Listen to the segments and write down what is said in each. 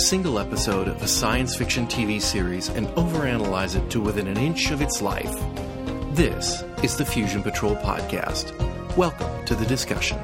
single episode of a science fiction TV series and overanalyze it to within an inch of its life. This is the Fusion Patrol Podcast. Welcome to the discussion.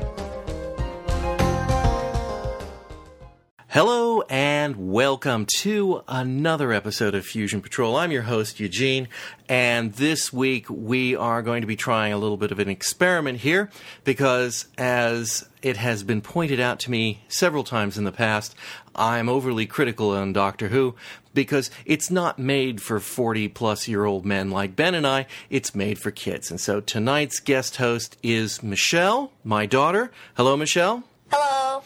Hello and welcome to another episode of Fusion Patrol. I'm your host, Eugene, and this week we are going to be trying a little bit of an experiment here because, as it has been pointed out to me several times in the past, I'm overly critical on Doctor Who because it's not made for 40 plus year old men like Ben and I, it's made for kids. And so tonight's guest host is Michelle, my daughter. Hello, Michelle. Hello.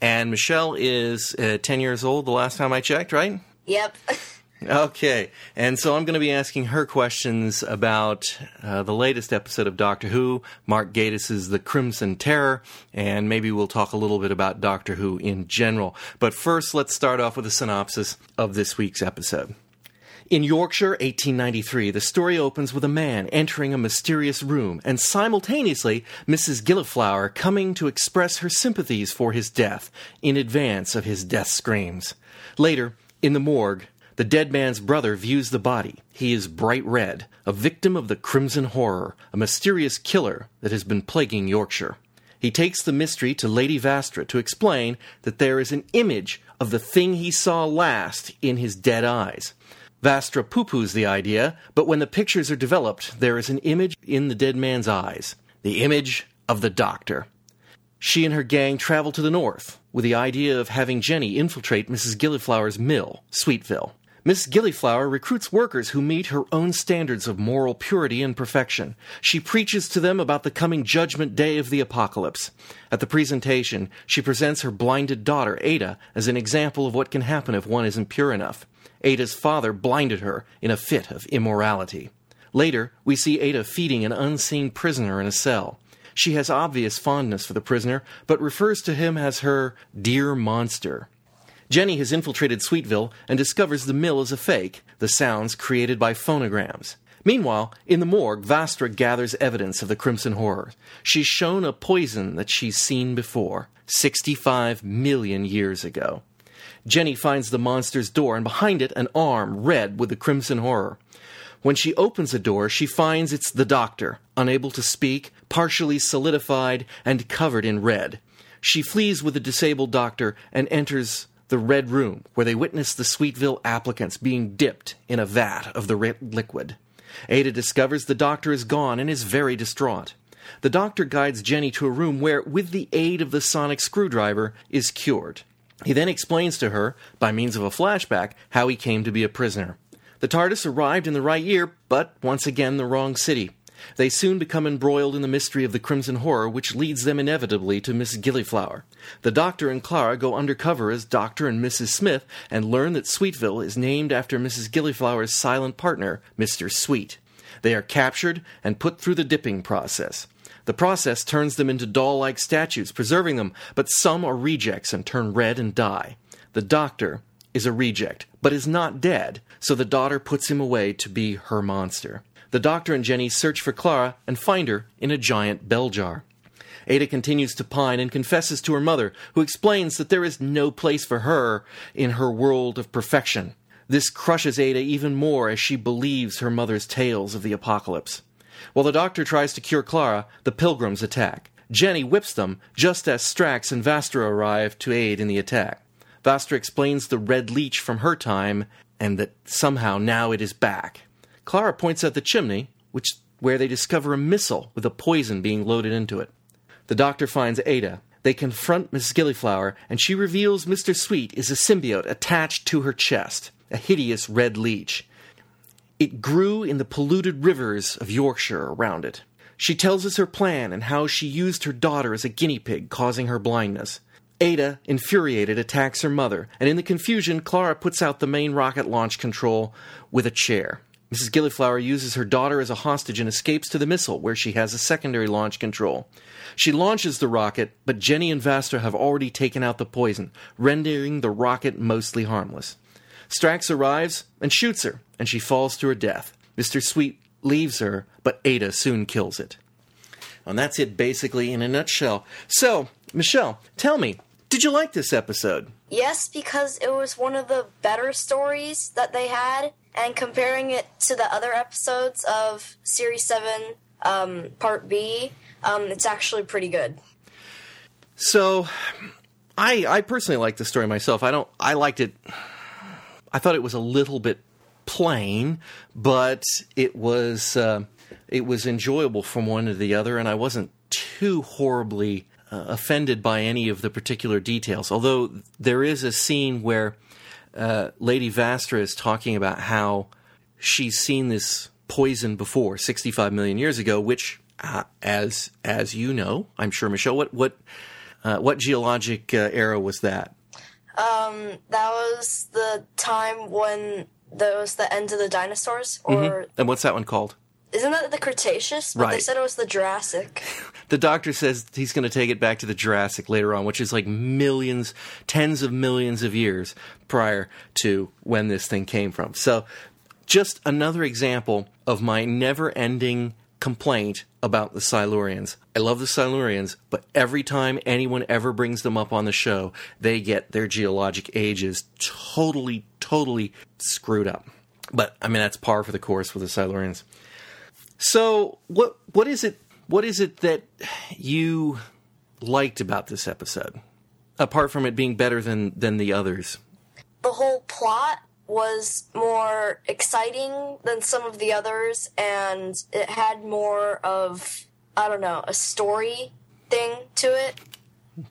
And Michelle is uh, 10 years old the last time I checked, right? Yep. Okay, and so I'm going to be asking her questions about uh, the latest episode of Doctor Who, Mark Gatiss's The Crimson Terror, and maybe we'll talk a little bit about Doctor Who in general. But first, let's start off with a synopsis of this week's episode. In Yorkshire, 1893, the story opens with a man entering a mysterious room and simultaneously Mrs. Gilliflower coming to express her sympathies for his death in advance of his death screams. Later, in the morgue, the dead man's brother views the body. He is bright red, a victim of the Crimson Horror, a mysterious killer that has been plaguing Yorkshire. He takes the mystery to Lady Vastra to explain that there is an image of the thing he saw last in his dead eyes. Vastra poo poos the idea, but when the pictures are developed, there is an image in the dead man's eyes the image of the doctor. She and her gang travel to the north with the idea of having Jenny infiltrate Mrs. Gilliflower's mill, Sweetville. Miss Gilliflower recruits workers who meet her own standards of moral purity and perfection. She preaches to them about the coming judgment day of the apocalypse. At the presentation, she presents her blinded daughter, Ada, as an example of what can happen if one isn't pure enough. Ada's father blinded her in a fit of immorality. Later, we see Ada feeding an unseen prisoner in a cell. She has obvious fondness for the prisoner, but refers to him as her dear monster. Jenny has infiltrated Sweetville and discovers the mill is a fake, the sounds created by phonograms. Meanwhile, in the morgue, Vastra gathers evidence of the Crimson Horror. She's shown a poison that she's seen before, 65 million years ago. Jenny finds the monster's door, and behind it, an arm red with the crimson horror. When she opens the door, she finds it's the doctor, unable to speak, partially solidified, and covered in red. She flees with the disabled doctor and enters the red room, where they witness the Sweetville applicants being dipped in a vat of the red liquid. Ada discovers the doctor is gone and is very distraught. The doctor guides Jenny to a room where, with the aid of the sonic screwdriver, is cured. He then explains to her, by means of a flashback, how he came to be a prisoner. The TARDIS arrived in the right year, but once again the wrong city. They soon become embroiled in the mystery of the Crimson Horror, which leads them inevitably to Miss Gilliflower. The Doctor and Clara go undercover as Dr. and Mrs. Smith and learn that Sweetville is named after Mrs. Gilliflower's silent partner, Mr. Sweet. They are captured and put through the dipping process. The process turns them into doll like statues, preserving them, but some are rejects and turn red and die. The doctor is a reject, but is not dead, so the daughter puts him away to be her monster. The doctor and Jenny search for Clara and find her in a giant bell jar. Ada continues to pine and confesses to her mother, who explains that there is no place for her in her world of perfection. This crushes Ada even more as she believes her mother's tales of the apocalypse. While the doctor tries to cure Clara, the pilgrims attack. Jenny whips them just as Strax and Vastra arrive to aid in the attack. Vastra explains the red leech from her time and that somehow now it is back. Clara points out the chimney, which where they discover a missile with a poison being loaded into it. The doctor finds Ada. They confront Miss Gilliflower, and she reveals Mr. Sweet is a symbiote attached to her chest, a hideous red leech. It grew in the polluted rivers of Yorkshire around it. She tells us her plan and how she used her daughter as a guinea pig, causing her blindness. Ada, infuriated, attacks her mother, and in the confusion, Clara puts out the main rocket launch control with a chair. Mrs. Gilliflower uses her daughter as a hostage and escapes to the missile, where she has a secondary launch control. She launches the rocket, but Jenny and Vastra have already taken out the poison, rendering the rocket mostly harmless. Strax arrives and shoots her, and she falls to her death. Mr. Sweet leaves her, but Ada soon kills it. And that's it basically in a nutshell. So, Michelle, tell me, Did you like this episode? Yes, because it was one of the better stories that they had, and comparing it to the other episodes of Series 7, um, Part B, um, it's actually pretty good. So, I I personally like the story myself. I don't. I liked it. I thought it was a little bit plain, but it was uh, it was enjoyable from one to the other, and I wasn't too horribly uh, offended by any of the particular details. Although there is a scene where uh, Lady Vastra is talking about how she's seen this poison before, 65 million years ago, which, uh, as as you know, I'm sure Michelle, what what uh, what geologic uh, era was that? Um, that was the time when that was the end of the dinosaurs, or mm-hmm. and what's that one called? Isn't that the Cretaceous? But right. They said it was the Jurassic. the doctor says he's going to take it back to the Jurassic later on, which is like millions, tens of millions of years prior to when this thing came from. So, just another example of my never ending complaint about the Silurians. I love the Silurians, but every time anyone ever brings them up on the show, they get their geologic ages totally, totally screwed up. But I mean, that's par for the course with the Silurians. So, what what is it? What is it that you liked about this episode, apart from it being better than than the others? The whole plot was more exciting than some of the others, and it had more of I don't know a story thing to it.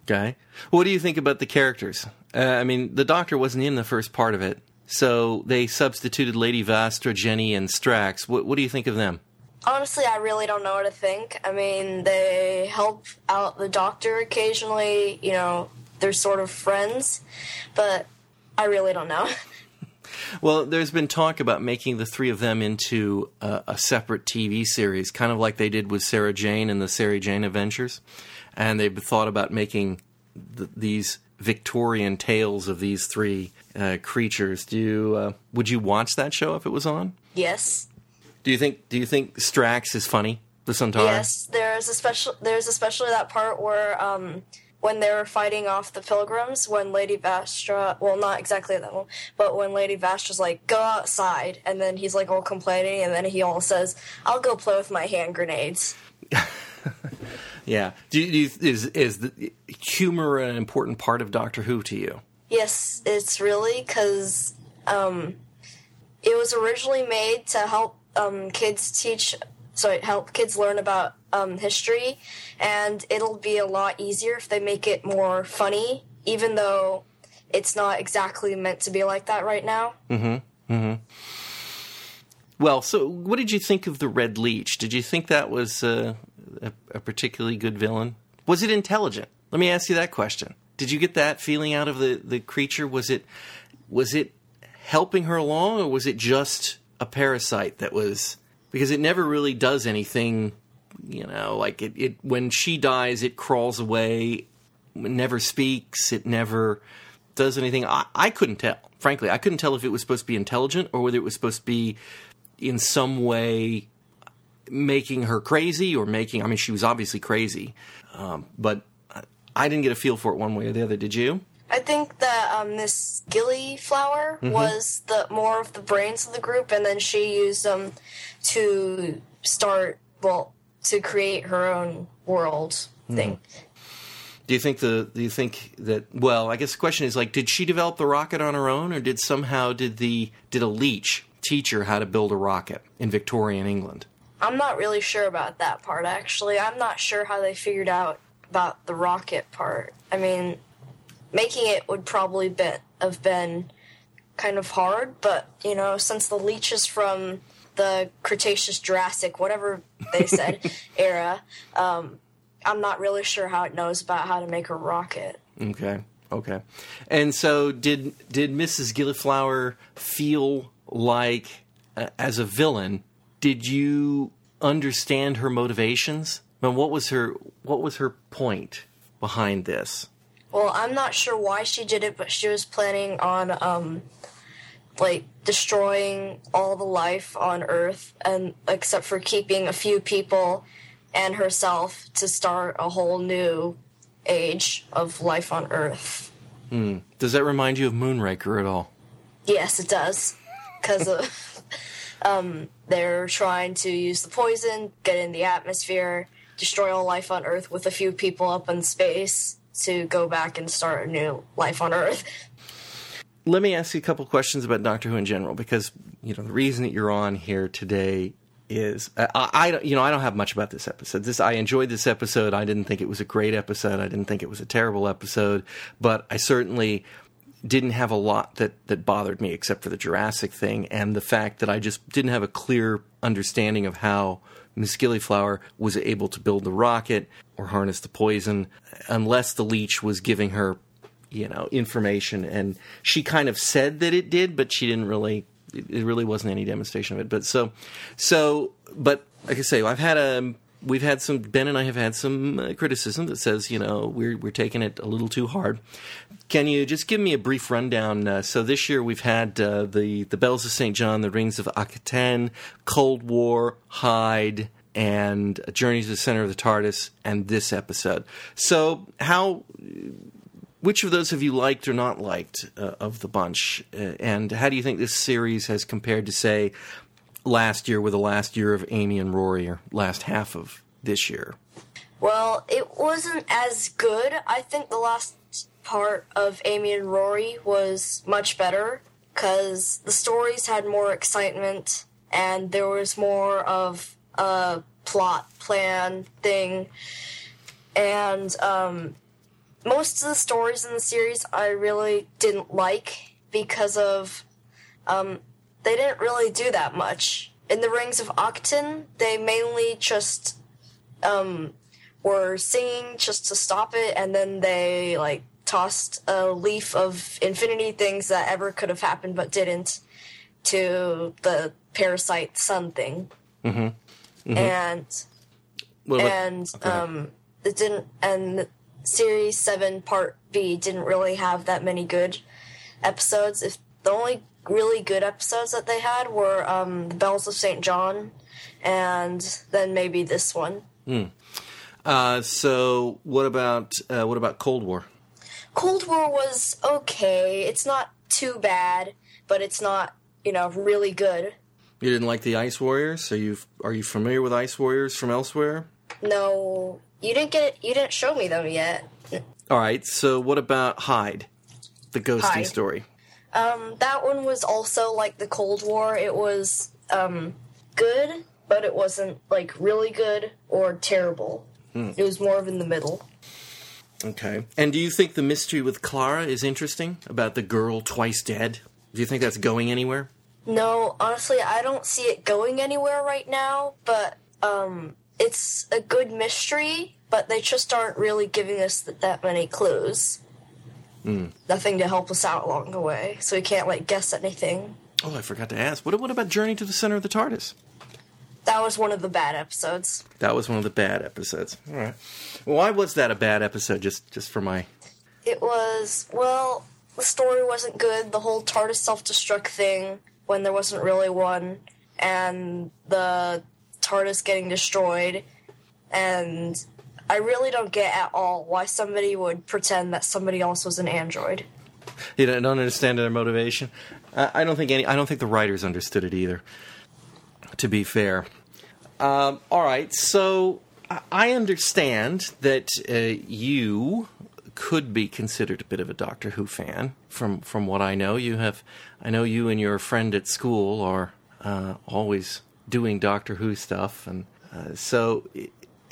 Okay, what do you think about the characters? Uh, I mean, the Doctor wasn't in the first part of it, so they substituted Lady Vastra, Jenny, and Strax. What, what do you think of them? Honestly, I really don't know what to think. I mean, they help out the doctor occasionally, you know, they're sort of friends, but I really don't know. well, there's been talk about making the three of them into a, a separate TV series, kind of like they did with Sarah Jane and the Sarah Jane Adventures. And they've thought about making th- these Victorian tales of these three uh, creatures. Do you, uh, would you watch that show if it was on? Yes. Do you think Do you think Strax is funny? The Sontaran. Yes, there's especially there's especially that part where um, when they were fighting off the pilgrims, when Lady Vastra, well, not exactly that one, but when Lady Vastra's like, go outside, and then he's like all complaining, and then he all says, I'll go play with my hand grenades. yeah. Do do you, is, is the humor an important part of Doctor Who to you? Yes, it's really, because um, it was originally made to help um, kids teach, so help kids learn about um, history, and it'll be a lot easier if they make it more funny, even though it's not exactly meant to be like that right now. Mm-hmm. Mm-hmm. Well, so what did you think of the Red Leech? Did you think that was uh, a, a particularly good villain? Was it intelligent? Let me ask you that question. Did you get that feeling out of the, the creature? Was it was it helping her along, or was it just a parasite that was because it never really does anything. You know, like it, it when she dies, it crawls away, never speaks, it never does anything. I, I couldn't tell. Frankly, I couldn't tell if it was supposed to be intelligent or whether it was supposed to be in some way making her crazy or making. I mean, she was obviously crazy, um, but I didn't get a feel for it one way or the other. Did you? I think that um, Miss Gilliflower mm-hmm. was the more of the brains of the group, and then she used them to start well to create her own world mm-hmm. thing. Do you think the do you think that well, I guess the question is like did she develop the rocket on her own or did somehow did the did a leech teach her how to build a rocket in Victorian England? I'm not really sure about that part actually. I'm not sure how they figured out about the rocket part. I mean, making it would probably been, have been kind of hard, but you know, since the leeches from the Cretaceous Jurassic, whatever they said, era, um, I'm not really sure how it knows about how to make a rocket. Okay, okay. And so, did did Mrs. Gilliflower feel like, uh, as a villain, did you understand her motivations? I mean, what was her what was her point behind this? Well, I'm not sure why she did it, but she was planning on um like destroying all the life on Earth and except for keeping a few people and herself to start a whole new age of life on Earth. Does that remind you of Moonraker at all? Yes, it does. Because of um, they're trying to use the poison, get in the atmosphere, destroy all life on Earth with a few people up in space to go back and start a new life on Earth. Let me ask you a couple questions about Doctor Who in general, because you know the reason that you're on here today is I, I you know I don't have much about this episode. This I enjoyed this episode. I didn't think it was a great episode. I didn't think it was a terrible episode, but I certainly didn't have a lot that that bothered me except for the Jurassic thing and the fact that I just didn't have a clear understanding of how Miss Gillyflower was able to build the rocket or harness the poison unless the leech was giving her you know information. And she kind of said that it did but she didn't really it really wasn't any demonstration of it. But so so but like i say i've had a we've had some ben and i have had some uh, criticism that says you know we're we're taking it a little too hard. Can you just give me a brief rundown? Uh, so this year we've had uh, the the bells of st john the rings of akhaten cold war hide and journey to the center of the tardis and this episode. So how which of those have you liked or not liked uh, of the bunch? Uh, and how do you think this series has compared to, say, last year with the last year of Amy and Rory, or last half of this year? Well, it wasn't as good. I think the last part of Amy and Rory was much better because the stories had more excitement and there was more of a plot plan thing. And um, most of the stories in the series I really didn't like because of um, they didn't really do that much. In the Rings of Octon, they mainly just um, were singing just to stop it, and then they like tossed a leaf of infinity things that ever could have happened but didn't to the parasite sun thing. Mm-hmm. And What about- and okay. um, it didn't. And series seven part B didn't really have that many good episodes. If the only really good episodes that they had were um, the Bells of Saint John, and then maybe this one. uh, so what about uh, what about Cold War? Cold War was okay. It's not too bad, but it's not you know really good. You didn't like the Ice Warriors? Are you are you familiar with Ice Warriors from elsewhere? No, you didn't get it. You didn't show me them yet. All right. So what about Hide, the ghosty Hide. story? Um, that one was also like the Cold War. It was um, good, but it wasn't like really good or terrible. It was more of in the middle. Okay. And do you think the mystery with Clara is interesting about the girl twice dead? Do you think that's going anywhere? No, honestly, I don't see it going anywhere right now. But um, it's a good mystery, but they just aren't really giving us th- that many clues. Nothing to help us out along the way, so we can't like guess anything. Oh, I forgot to ask. What, what about Journey to the Center of the TARDIS? That was one of the bad episodes. That was one of the bad episodes. All right. Why was that a bad episode? Just just for my. It was well, the story wasn't good. The whole TARDIS self-destruct thing when there wasn't really one, and the TARDIS getting destroyed, and I really don't get at all why somebody would pretend that somebody else was an android. You don't don't understand their motivation. I, I don't think any. I don't think the writers understood it either. To be fair. Um, all right. So I- understand that uh, you could be considered a bit of a Doctor Who fan. From from what I know, you have. I know you and your friend at school are uh, always doing Doctor Who stuff, and uh, so.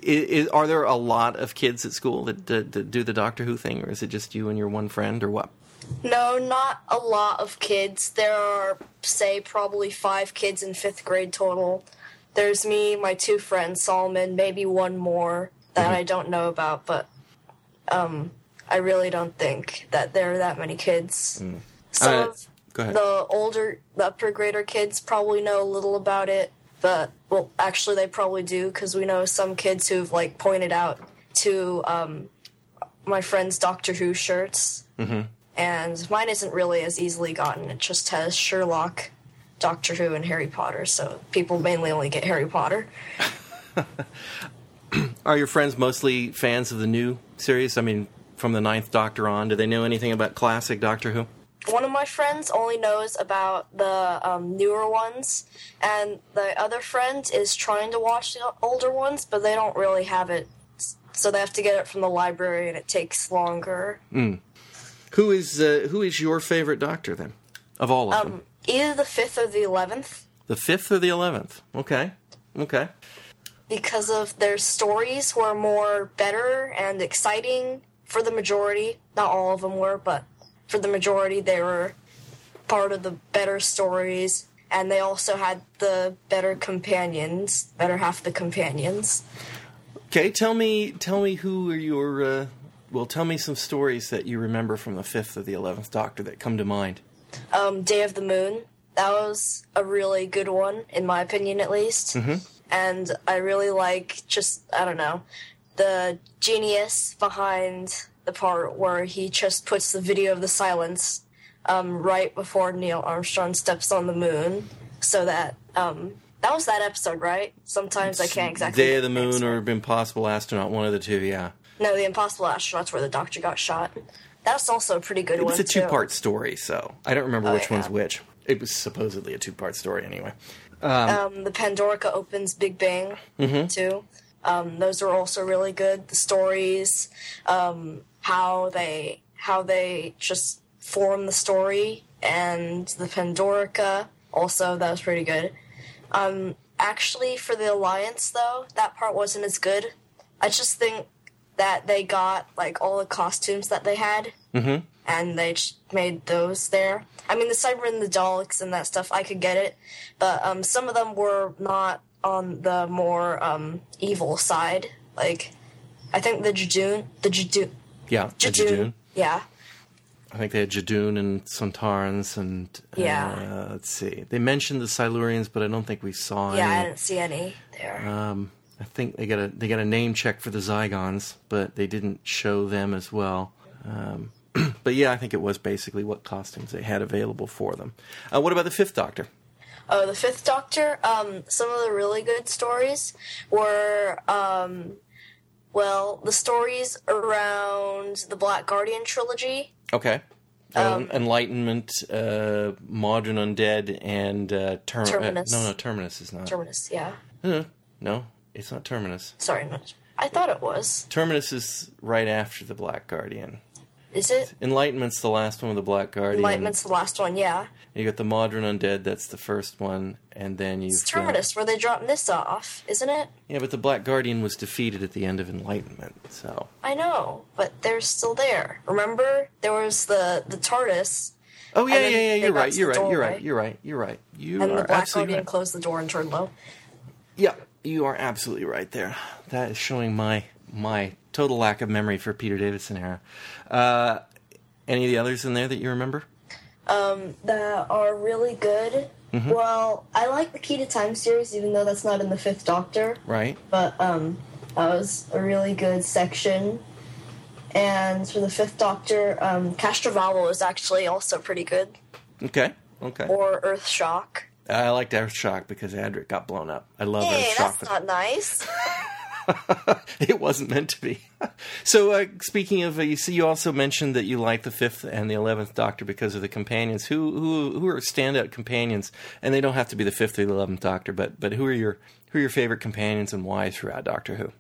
I i are there a lot of kids at school that, that, that do the Doctor Who thing, or is it just you and your one friend, or what? No, not a lot of kids. There are, say, probably five kids in fifth grade total. There's me, my two friends, Solomon, maybe one more that I don't know about, but um, I really don't think that there are that many kids. Some Uh, of Go ahead. the older, the upper grader kids probably know a little about it, but well, actually, they probably do because we know some kids who've like pointed out to um, my friend's Doctor Who shirts, mm-hmm. and mine isn't really as easily gotten. It just has Sherlock, Doctor Who, and Harry Potter, so people mainly only get Harry Potter. Are your friends mostly fans of the new series? I mean, from the Ninth Doctor on, do they know anything about classic Doctor Who? One of my friends only knows about the um, newer ones, and the other friend is trying to watch the older ones, but they don't really have it, so they have to get it from the library, and it takes longer. Who is uh, who is your favorite Doctor then? Of all of them, Um, either the fifth or the eleventh, the fifth or the eleventh? Okay, okay. because of their stories were more better and exciting for the majority. Not all of them were, but for the majority, they were part of the better stories, and they also had the better companions, better half the companions. Okay, tell me, tell me who are your. Uh, well, tell me some stories that you remember from the fifth or the eleventh Doctor that come to mind. Um, Day of the Moon, that was a really good one, in my opinion, at least. And I really like just, I don't know, the genius behind the part where he just puts the video of the silence um, right before Neil Armstrong steps on the moon, so that um, that was that episode, right? Sometimes I can't exactly. Day of the Moon or Impossible Astronaut, one of the two. Yeah, no, the Impossible Astronauts where the Doctor got shot. That's also a pretty good one. it's a two-part story, so I don't remember Oh, which one's which. It was supposedly a two-part story anyway. Um, the Pandorica opens Big Bang too. Um, those are also really good. The stories, um, how they how they just form the story, and the Pandorica also that was pretty good. Um, actually, for the Alliance though, that part wasn't as good. I just think that they got like all the costumes that they had, Mm-hmm. and they just made those there. I mean, the Cyber and the Daleks and that stuff, I could get it, but um, some of them were not on the more um, evil side. Like, I think the Judoon, the Judoon, Yeah, Judoon, yeah, I think they had Judoon and Sontarans, and uh, Yeah. let's see. They mentioned the Silurians, but I don't think we saw any. yeah. I didn't see any there. Um, I think they got a they got a name check for the Zygons, but they didn't show them as well. Um, but yeah, I think it was basically what costumes they had available for them. Uh, what about the Fifth Doctor? Oh, the Fifth Doctor. Um, some of the really good stories were, um, well, the stories around the Black Guardian trilogy. Okay. Um, Enlightenment, uh, Mawdryn Undead, and uh, Term- Terminus. Uh, no, no, Terminus is not. Terminus, yeah. Uh, no, it's not Terminus. Sorry, not. I thought it was. Terminus is right after the Black Guardian. Is it? Enlightenment's the last one with the Black Guardian. Enlightenment's the last one, yeah. You got the Mawdryn Undead, that's the first one, and then you've It's got- where they drop Nyssa off, isn't it? Yeah, but the Black Guardian was defeated at the end of Enlightenment, so I know, but they're still there. Remember, there was the the TARDIS, Oh yeah, yeah, yeah. You're right. You're right. You're right. You're right. You're right. You and are the Black Guardian right. closed the door and turned low. Yeah, you are absolutely right there. That is showing my my total lack of memory for Peter Davison era. Uh, any of the others in there that you remember? That are really good. Mm-hmm. Well, I like the Key to Time series, even though that's not in the Fifth Doctor. Right. But um, that was a really good section. And for the Fifth Doctor, um, is actually also pretty good. Okay. Okay. Or Earth Shock. I liked Earthshock because Adric got blown up. I love Hey, Earthshock. that's not nice. it wasn't meant to be. so, uh, speaking of, uh, you see, you also mentioned that you like the fifth and the eleventh Doctor because of the companions. Who who who are standout companions? And they don't have to be the fifth or the eleventh Doctor, but but who are your who are your favorite companions and why throughout Doctor Who?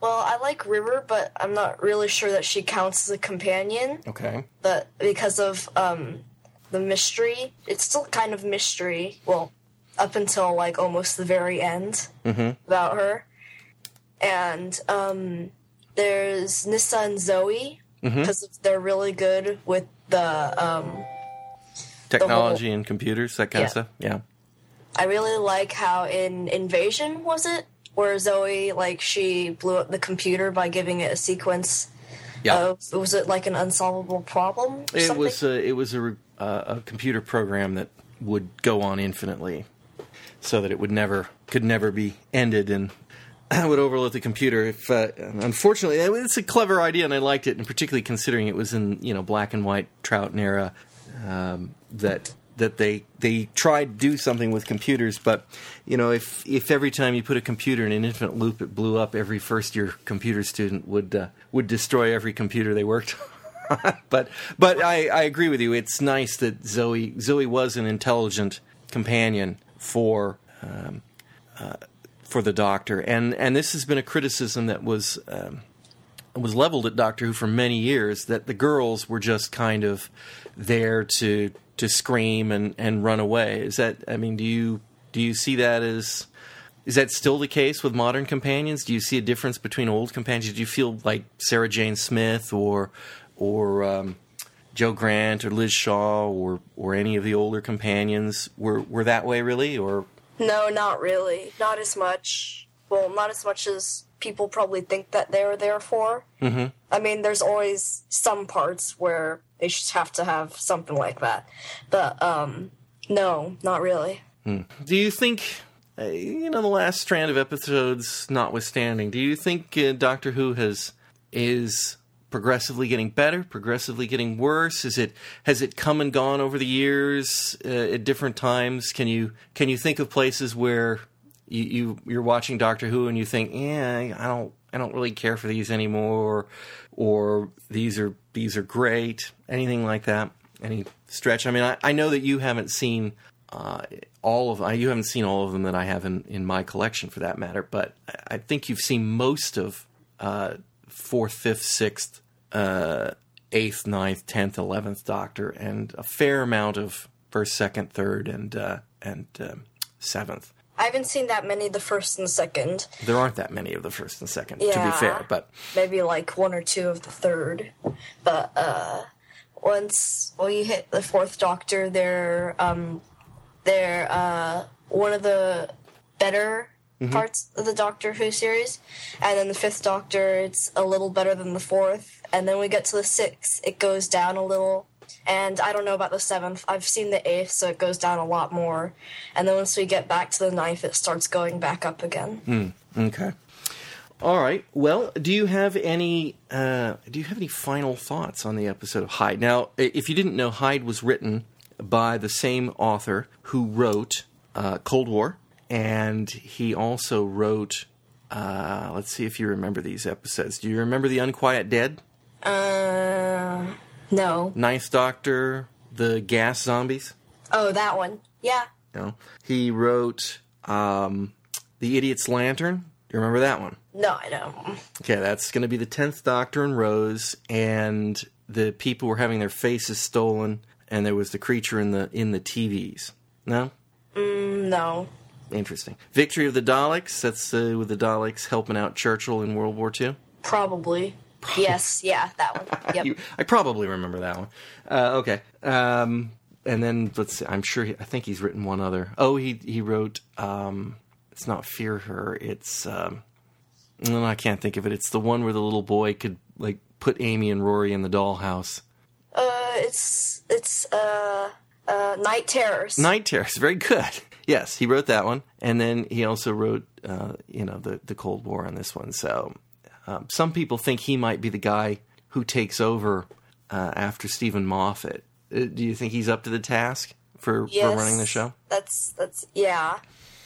Well, I like River, but I'm not really sure that she counts as a companion. Okay. But because of um, the mystery, it's still kind of mystery. Well, up until like almost the very end about her. And um, there's Nyssa and Zoe because they're really good with the. Um, Technology and computers, that kind Yeah. of stuff. Yeah. I really like how in Invasion was it where Zoe like she blew up the computer by giving it a sequence Yeah. of was it like an unsolvable problem? Or It something? was a, it was a, uh, a computer program that would go on infinitely, so that it would never could never be ended and would overload the computer. If uh, unfortunately, it's a clever idea and I liked it, and particularly considering it was in you know black and white Troughton era, um, that that they they tried to do something with computers, but you know if if every time you put a computer in an infinite loop it blew up, every first year computer student would uh, would destroy every computer they worked on. but but I, I agree with you. It's nice that Zoe Zoe was an intelligent companion for um, uh, for the Doctor, and and this has been a criticism that was. Um, was leveled at Doctor Who for many years that the girls were just kind of there to to scream and, and run away. Is that I mean, do you do you see that as is that still the case with modern companions? Do you see a difference between old companions? Do you feel like Sarah Jane Smith or or um, Jo Grant or Liz Shaw or or any of the older companions were were that way really or No, not really. Not as much. Well, not as much as people probably think that they're there for. Mm-hmm. I mean, there's always some parts where they just have to have something like that. But, um, no, not really. Do you think, uh, you know, the last strand of episodes notwithstanding, do you think uh, Doctor Who has is progressively getting better, progressively getting worse? Is it has it come and gone over the years uh, at different times? Can you can you think of places where you, you you're watching Doctor Who and you think, yeah, I don't I don't really care for these anymore, or these are these are great, anything like that? Any stretch? I mean, I, I know that you haven't seen uh, all of you haven't seen all of them that I have in, in my collection for that matter, but I think you've seen most of uh, fourth, fifth, sixth, uh, eighth, ninth, tenth, eleventh Doctor, and a fair amount of first, second, third, and uh, and um, seventh. I haven't seen that many the first and second. There aren't that many of the first and second, to be fair, but Maybe like one or two of the third. But, uh, once, well, you hit the fourth Doctor, they're, um, they're, uh, one of the better parts of the Doctor Who series. And then the fifth Doctor, it's a little better than the fourth. And then we get to the sixth, it goes down a little. And I don't know about the seventh. I've seen the eighth, so it goes down a lot more. And then once we get back to the ninth, it starts going back up again. Okay. All right. Well, do you have any uh, do you have any final thoughts on the episode of Hide? Now, if you didn't know, Hide was written by the same author who wrote uh, Cold War, and he also wrote. Uh, let's see if you remember these episodes. Do you remember the Unquiet Dead, Uh, no. Ninth Doctor, the gas zombies? Oh, that one. Yeah. No. He wrote um, the Idiot's Lantern. Do you remember that one? No, I don't. Okay, that's going to be the tenth Doctor and Rose, and the people were having their faces stolen, and there was the creature in the in the TVs. No, No. Interesting. Victory of the Daleks. That's uh, with the Daleks helping out Churchill in World War II. Probably. Yes, yeah, that one. Yep. You, I probably remember that one. Uh, okay, um, and then let's. See, I'm sure. He, I think he's written one other. Oh, he he wrote. Um, it's not Fear Her. It's. Um, no, I can't think of it. It's the one where the little boy could like put Amy and Rory in the dollhouse. Uh, it's it's uh uh Night Terrors. Night Terrors, very good. Yes, he wrote that one, and then he also wrote, uh, you know, the the Cold War on this one. So, um, some people think he might be the guy who takes over uh, after Steven Moffat. Uh, do you think he's up to the task for, yes, for running the show? That's that's yeah.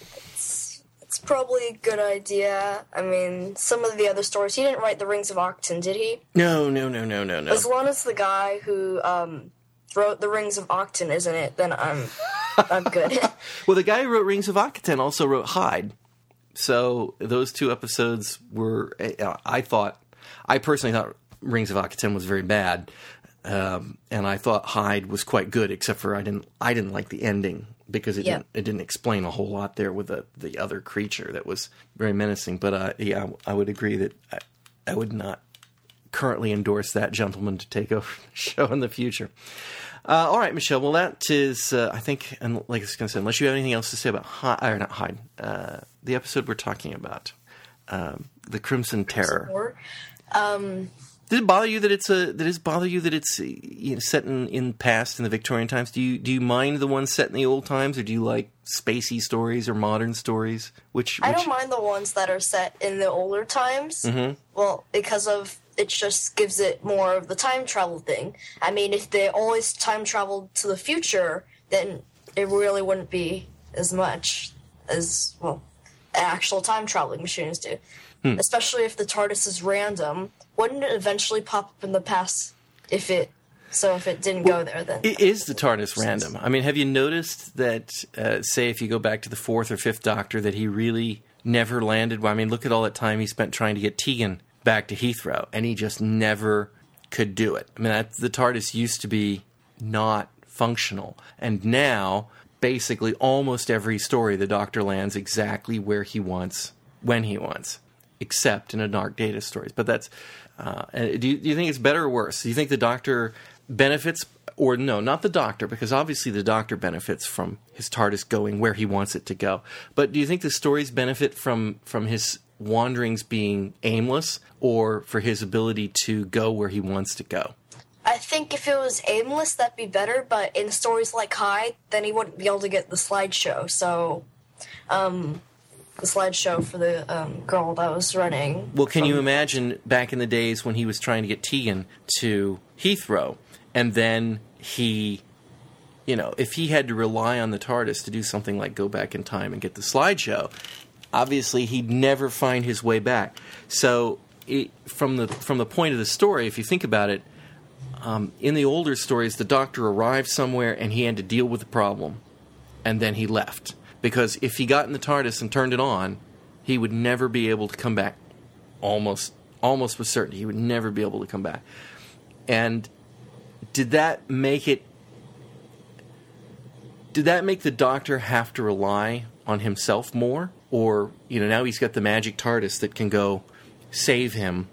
It's it's probably a good idea. I mean, some of the other stories. He didn't write the Rings of Octon, did he? No, no, no, no, no, no. As long as the guy who um wrote the Rings of Octon isn't it, then I'm I'm good. Well, the guy who wrote Rings of Akhaten also wrote Hide. So those two episodes were, uh, I thought, I personally thought Rings of Akhaten was very bad, um, and I thought Hide was quite good, except for I didn't, I didn't like the ending because it Yeah. didn't, it didn't explain a whole lot there with the the other creature that was very menacing. But uh, yeah, I would agree that I, I would not currently endorse that gentleman to take over the show in the future. Uh, all right, Michelle. Well, that is, uh, I think, and like I was going to say, unless you have anything else to say about Hide, or not Hide, uh, the episode we're talking about, um, the Crimson Terror. Or um Did it bother you that it's a? Did it bother you that it's you know, set in in past in the Victorian times? Do you do you mind the ones set in the old times, or do you like spacey stories or modern stories? Which, I don't mind the ones that are set in the older times. Mm-hmm. Well, because of it just gives it more of the time travel thing. I mean, if they always time traveled to the future, then it really wouldn't be as much as well actual time traveling machines do. Hmm. Especially if the TARDIS is random, wouldn't it eventually pop up in the past if it so if it didn't go there, then It is the TARDIS random. I mean, have you noticed that, uh, say, if you go back to the fourth or fifth Doctor, that he really never landed? Well, I mean, look at all that time he spent trying to get Tegan back to Heathrow, and he just never could do it. I mean, that, the TARDIS used to be not functional, and now basically almost every story the Doctor lands exactly where he wants when he wants, except in a Dark Data stories. But that's uh, do you, do you think it's better or worse? Do you think the Doctor benefits or no, not the doctor, because obviously the doctor benefits from his TARDIS going where he wants it to go. But do you think the stories benefit from from his wanderings being aimless, or for his ability to go where he wants to go? I think if it was aimless, that'd be better. But in stories like Hide, then he wouldn't be able to get the slideshow. So, um, the slideshow for the um, girl that was running. Well, can you imagine back in the days when he was trying to get Tegan to Heathrow, and then he, you know, if he had to rely on the TARDIS to do something like go back in time and get the slideshow, obviously he'd never find his way back. So, it, from the from the point of the story, if you think about it, um, in the older stories, the Doctor arrived somewhere and he had to deal with the problem, and then he left because if he got in the TARDIS and turned it on, he would never be able to come back. Almost, almost with certainty, he would never be able to come back. And did that make it? Did that make the Doctor have to rely on himself more, or you know now he's got the magic TARDIS that can go save him,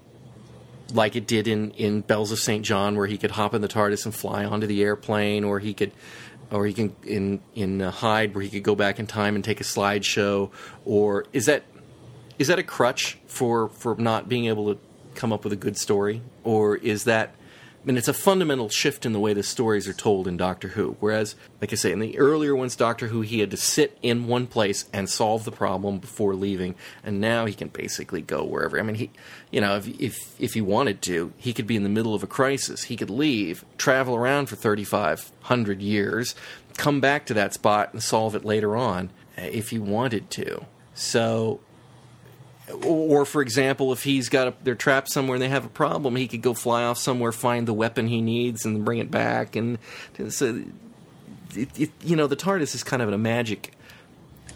like it did in in Bells of Saint John, where he could hop in the TARDIS and fly onto the airplane, or he could or he can in in uh, Hide where he could go back in time and take a slideshow, or is that is that a crutch for for not being able to come up with a good story, or is that? Mean, it's a fundamental shift in the way the stories are told in Doctor Who. Whereas, like I say, in the earlier ones, Doctor Who, he had to sit in one place and solve the problem before leaving, and now he can basically go wherever. I mean, he, you know, if if if he wanted to, he could be in the middle of a crisis. He could leave, travel around for thirty five hundred years, come back to that spot and solve it later on uh, if he wanted to. So or for example, if he's got a, they're trapped somewhere and they have a problem, he could go fly off somewhere, find the weapon he needs, and bring it back. And so, it, it, you know, the TARDIS is kind of a magic,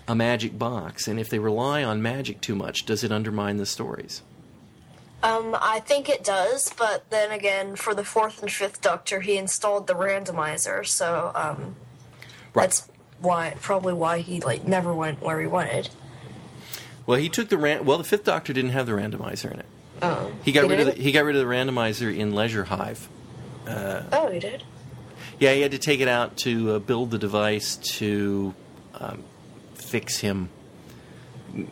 a magic box. And if they rely on magic too much, does it undermine the stories? Um, I think it does, but then again, for the fourth and fifth Doctor, he installed the randomizer, so um, Right. that's why probably why he like never went where he wanted. Well, he took the ran- well. The Fifth Doctor didn't have the randomizer in it. Oh, He got rid of the, he got rid of the randomizer in Leisure Hive. Oh, he did. Yeah, he had to take it out to uh, build the device to um, fix him,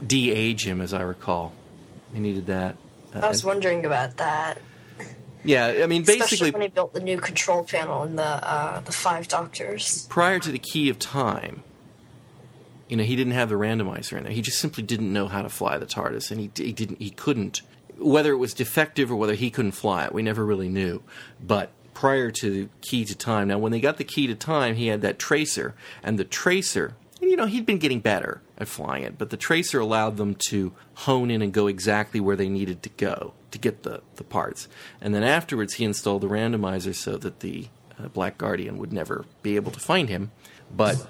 de-age him, as I recall. He needed that. Uh, I was wondering about that. yeah, I mean, Especially basically, when he built the new control panel in the uh, the five Doctors. prior to the Key of Time, you know, he didn't have the randomizer in there. He just simply didn't know how to fly the TARDIS, and he, he didn't. He couldn't. Whether it was defective or whether he couldn't fly it, we never really knew. But prior to the Key to Time, now when they got the Key to Time, he had that tracer, and the tracer. You know, he'd been getting better at flying it, but the tracer allowed them to hone in and go exactly where they needed to go to get the, the parts. And then afterwards, he installed the randomizer so that the uh, Black Guardian would never be able to find him. But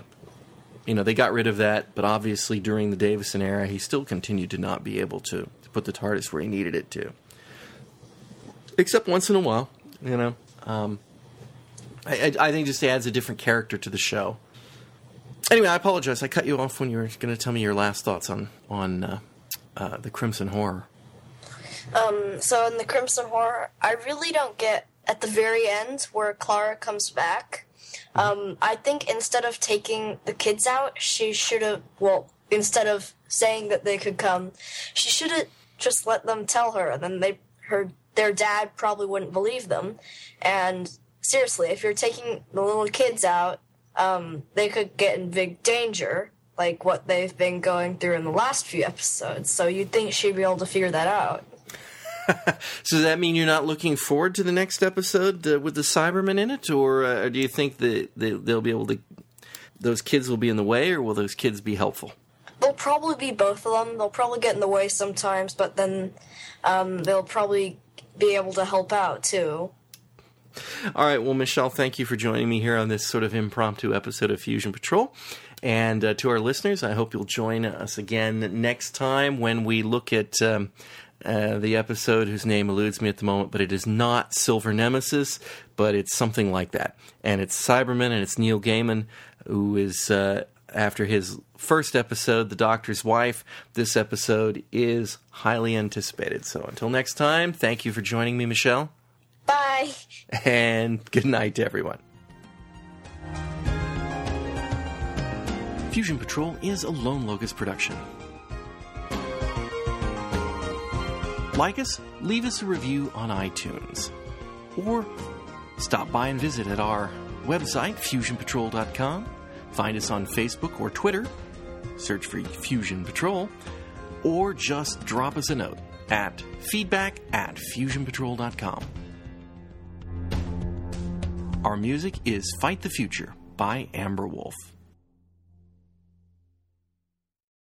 you know, they got rid of that, but obviously during the Davison era, he still continued to not be able to, to put the TARDIS where he needed it to. Except once in a while, you know. Um, I, I, I think just adds a different character to the show. Anyway, I apologize. I cut you off when you were going to tell me your last thoughts on on uh, uh, the Crimson Horror. Um, so in the Crimson Horror, I really don't get at the very end where Clara comes back. Um, I think instead of taking the kids out, she should have. Well, instead of saying that they could come, she should have just let them tell her, and then they her their dad probably wouldn't believe them. And seriously, if you're taking the little kids out, um, they could get in big danger, like what they've been going through in the last few episodes. So you'd think she'd be able to figure that out. so does that mean you're not looking forward to the next episode uh, with the Cybermen in it, or, uh, or do you think that they, they'll be able to? Those kids will be in the way, or will those kids be helpful? They'll probably be both of them. They'll probably get in the way sometimes, but then um, they'll probably be able to help out too. All right. Well, Michelle, thank you for joining me here on this sort of impromptu episode of Fusion Patrol. And uh, to our listeners, I hope you'll join us again next time when we look at um, uh, the episode whose name eludes me at the moment, but it is not Silver Nemesis, but it's something like that. And it's Cyberman and it's Neil Gaiman, who is, uh, after his first episode, The Doctor's Wife, this episode is highly anticipated. So until next time, thank you for joining me, Michelle. Bye. And good night to everyone. Fusion Patrol is a Lone Locust production. Like us, leave us a review on iTunes. Or stop by and visit at our website, fusionpatrol.com. Find us on Facebook or Twitter. Search for Fusion Patrol. Or just drop us a note at feedback at fusionpatrol.com. Our music is Fight the Future by Amber Wolf.